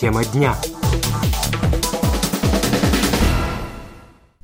Тема дня.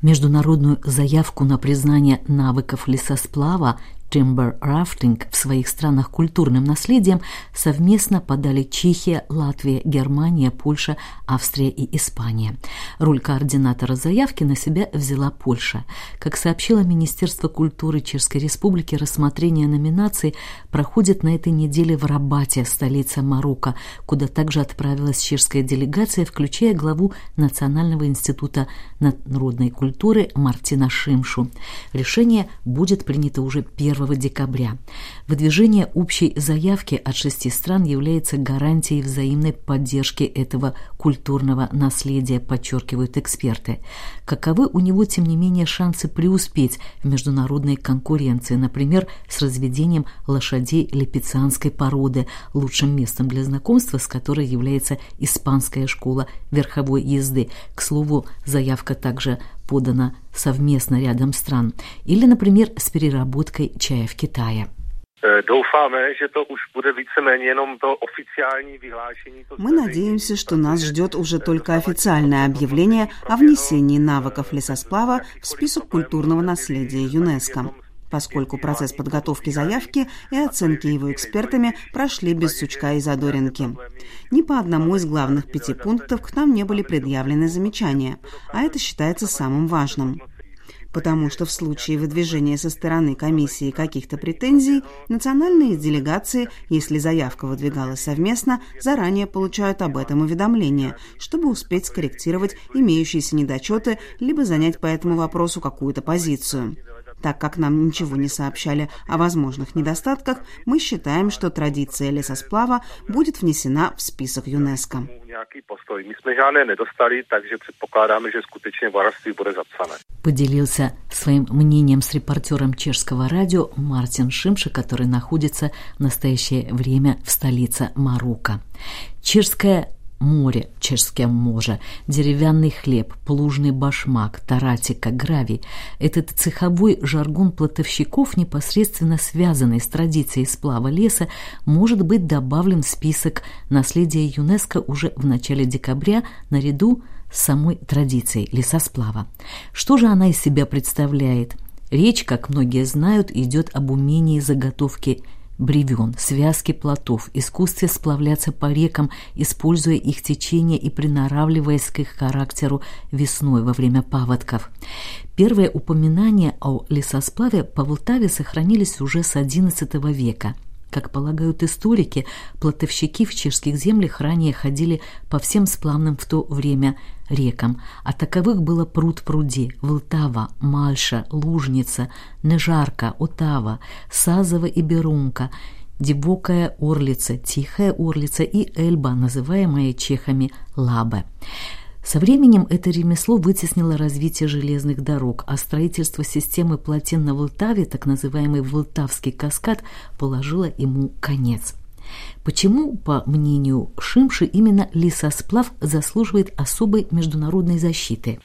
Международную заявку на признание навыков лесосплава Timber Rafting в своих странах культурным наследием совместно подали Чехия, Латвия, Германия, Польша, Австрия и Испания. Роль координатора заявки на себя взяла Польша. Как сообщило Министерство культуры Чешской Республики, рассмотрение номинаций проходит на этой неделе в Рабате, столице Марокко, куда также отправилась чешская делегация, включая главу Национального института народной культуры Мартина Шимшу. Решение будет принято уже 1 декабря. Выдвижение общей заявки от шести стран является гарантией взаимной поддержки этого культурного наследия, подчеркивают эксперты. Каковы у него, тем не менее, шансы преуспеть в международной конкуренции, например, с разведением лошадей липецанской породы, лучшим местом для знакомства с которой является испанская школа верховой езды. К слову, заявка также подана совместно рядом стран. Или, например, с переработкой чая в Китае. Vyhlášení. Мы надеемся, что нас ждет уже только официальное объявление о внесении навыков лесосплава в список культурного наследия ЮНЕСКО поскольку процесс подготовки заявки и оценки его экспертами прошли без сучка и задоринки. Ни по одному из главных пяти пунктов к нам не были предъявлены замечания, а это считается самым важным потому что в случае выдвижения со стороны комиссии каких-то претензий, национальные делегации, если заявка выдвигалась совместно, заранее получают об этом уведомление, чтобы успеть скорректировать имеющиеся недочеты либо занять по этому вопросу какую-то позицию. Так как нам ничего не сообщали о возможных недостатках, мы считаем, что традиция лесосплава будет внесена в список ЮНЕСКО. Поделился своим мнением с репортером чешского радио Мартин Шимши, который находится в настоящее время в столице Марокко. Чешская море, чешское море, деревянный хлеб, плужный башмак, таратика, гравий. Этот цеховой жаргон платовщиков, непосредственно связанный с традицией сплава леса, может быть добавлен в список наследия ЮНЕСКО уже в начале декабря наряду с самой традицией лесосплава. Что же она из себя представляет? Речь, как многие знают, идет об умении заготовки бревен, связки плотов, искусстве сплавляться по рекам, используя их течение и приноравливаясь к их характеру весной во время паводков. Первые упоминания о лесосплаве по Волтаве сохранились уже с XI века – как полагают историки, плотовщики в чешских землях ранее ходили по всем сплавным в то время рекам, а таковых было пруд-пруди, Волтава, Мальша, Лужница, Нежарка, Отава, Сазова и Берунка, Дебокая Орлица, Тихая Орлица и Эльба, называемая чехами Лабе. Со временем это ремесло вытеснило развитие железных дорог, а строительство системы плотин на Волтаве, так называемый Волтавский каскад, положило ему конец. Почему, по мнению Шимши, именно лесосплав заслуживает особой международной защиты?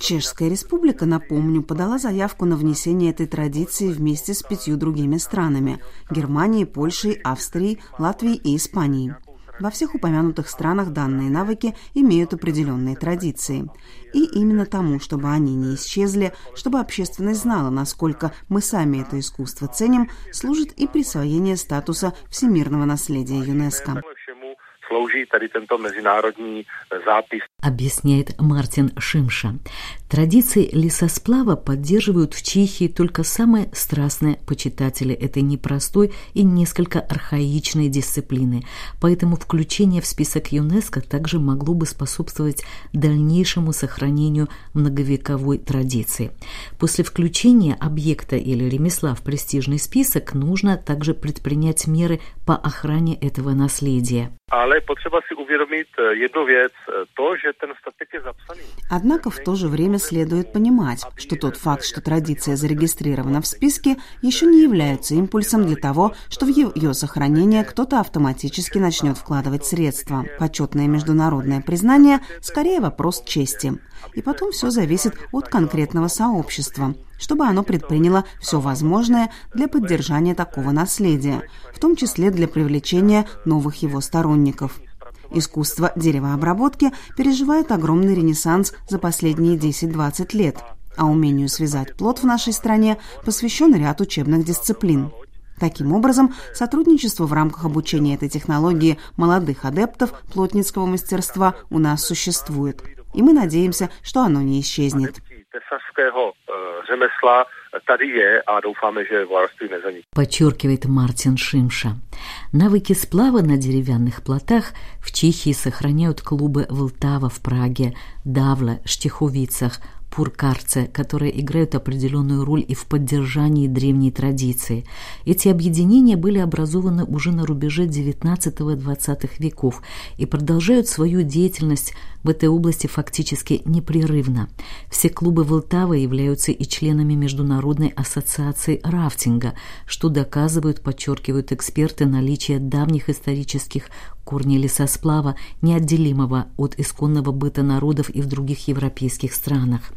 Чешская республика, напомню, подала заявку на внесение этой традиции вместе с пятью другими странами – Германией, Польшей, Австрией, Латвией и Испанией. Во всех упомянутых странах данные навыки имеют определенные традиции. И именно тому, чтобы они не исчезли, чтобы общественность знала, насколько мы сами это искусство ценим, служит и присвоение статуса всемирного наследия ЮНЕСКО slouží tady tento mezinárodní zápis. Объясняет Мартин Шимша. Традиции лесосплава поддерживают в Чехии только самые страстные почитатели этой непростой и несколько архаичной дисциплины. Поэтому включение в список ЮНЕСКО также могло бы способствовать дальнейшему сохранению многовековой традиции. После включения объекта или ремесла в престижный список нужно также предпринять меры по охране этого наследия. Ale potřeba si uvědomit jednu věc, to, že ten statek je. Однако в то же время следует понимать, что тот факт, что традиция зарегистрирована в списке, еще не является импульсом для того, что в ее сохранение кто-то автоматически начнет вкладывать средства. Почетное международное признание – скорее вопрос чести. И потом все зависит от конкретного сообщества – чтобы оно предприняло все возможное для поддержания такого наследия, в том числе для привлечения новых его сторонников. Искусство деревообработки переживает огромный ренессанс за последние 10-20 лет, а умению связать плод в нашей стране посвящен ряд учебных дисциплин. Таким образом, сотрудничество в рамках обучения этой технологии молодых адептов плотницкого мастерства у нас существует, и мы надеемся, что оно не исчезнет. Подчеркивает Мартин Шимша. Навыки сплава на деревянных плотах в Чехии сохраняют клубы Волтава в Праге, Давла, Штиховицах, пуркарцы, которые играют определенную роль и в поддержании древней традиции. Эти объединения были образованы уже на рубеже XIX-XX веков и продолжают свою деятельность в этой области фактически непрерывно. Все клубы Волтавы являются и членами Международной ассоциации рафтинга, что доказывают, подчеркивают эксперты, наличие давних исторических корней лесосплава, неотделимого от исконного быта народов и в других европейских странах.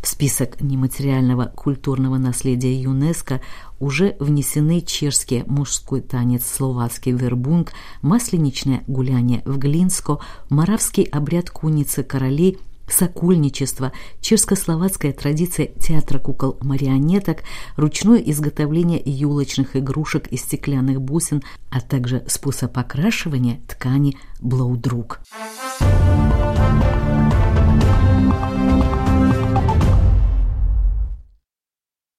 В список нематериального культурного наследия ЮНЕСКО уже внесены чешский мужской танец словацкий вербунг, масленичное гуляние в Глинско, моравский обряд куницы королей, сокольничество, чешско-словацкая традиция театра кукол-марионеток, ручное изготовление юлочных игрушек из стеклянных бусин, а также способ окрашивания ткани блоудрук. Thank